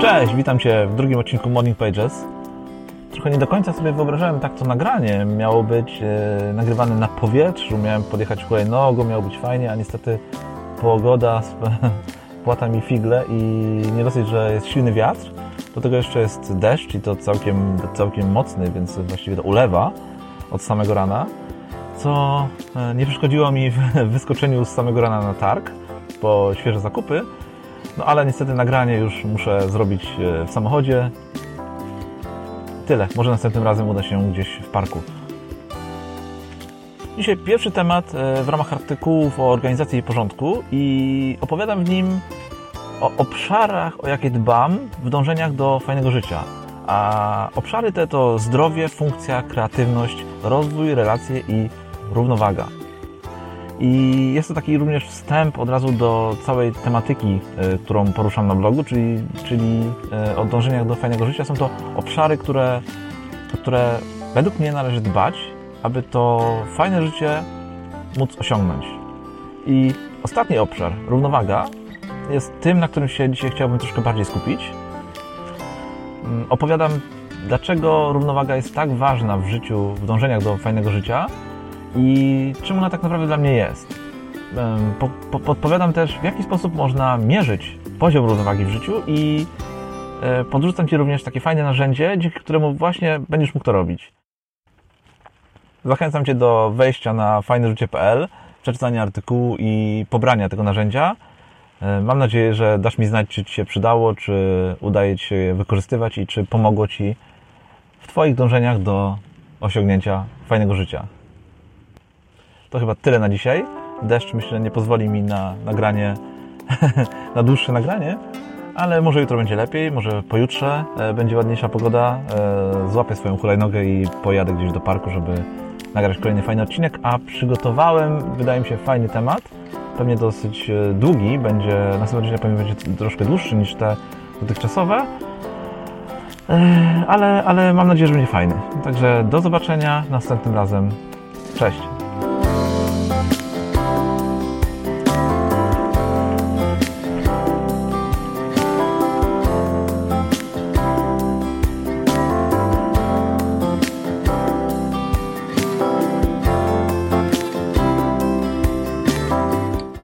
Cześć, witam Cię w drugim odcinku Morning Pages. Trochę nie do końca sobie wyobrażałem tak to nagranie. Miało być e, nagrywane na powietrzu, miałem podjechać hulajnogą, miało być fajnie, a niestety pogoda płata mi figle i nie dosyć, że jest silny wiatr, do tego jeszcze jest deszcz i to całkiem, całkiem mocny, więc właściwie to ulewa od samego rana, co e, nie przeszkodziło mi w wyskoczeniu z samego rana na targ po świeże zakupy, no ale niestety nagranie już muszę zrobić e, w samochodzie. Tyle. Może następnym razem uda się gdzieś w parku. Dzisiaj pierwszy temat e, w ramach artykułów o organizacji i porządku i opowiadam w nim o obszarach, o jakie dbam w dążeniach do fajnego życia. A obszary te to zdrowie, funkcja, kreatywność, rozwój, relacje i równowaga. I jest to taki również wstęp od razu do całej tematyki, y, którą poruszam na blogu, czyli, czyli y, o dążeniach do fajnego życia. Są to obszary, które, które według mnie należy dbać, aby to fajne życie móc osiągnąć. I ostatni obszar, równowaga, jest tym, na którym się dzisiaj chciałbym troszkę bardziej skupić. Mm, opowiadam, dlaczego równowaga jest tak ważna w życiu, w dążeniach do fajnego życia i czym ona tak naprawdę dla mnie jest. Po, po, podpowiadam też, w jaki sposób można mierzyć poziom równowagi w życiu i e, podrzucam Ci również takie fajne narzędzie, dzięki któremu właśnie będziesz mógł to robić. Zachęcam Cię do wejścia na fajneżycie.pl, przeczytania artykułu i pobrania tego narzędzia. E, mam nadzieję, że dasz mi znać, czy Ci się przydało, czy udaje Ci się je wykorzystywać i czy pomogło Ci w Twoich dążeniach do osiągnięcia fajnego życia. To chyba tyle na dzisiaj. Deszcz myślę nie pozwoli mi na nagranie, na dłuższe nagranie, ale może jutro będzie lepiej, może pojutrze e, będzie ładniejsza pogoda. E, złapię swoją hulajnogę i pojadę gdzieś do parku, żeby nagrać kolejny fajny odcinek, a przygotowałem, wydaje mi się, fajny temat. Pewnie dosyć e, długi, będzie, następny odcinek pewnie będzie troszkę dłuższy niż te dotychczasowe, ale, ale mam nadzieję, że będzie fajny. Także do zobaczenia następnym razem. Cześć!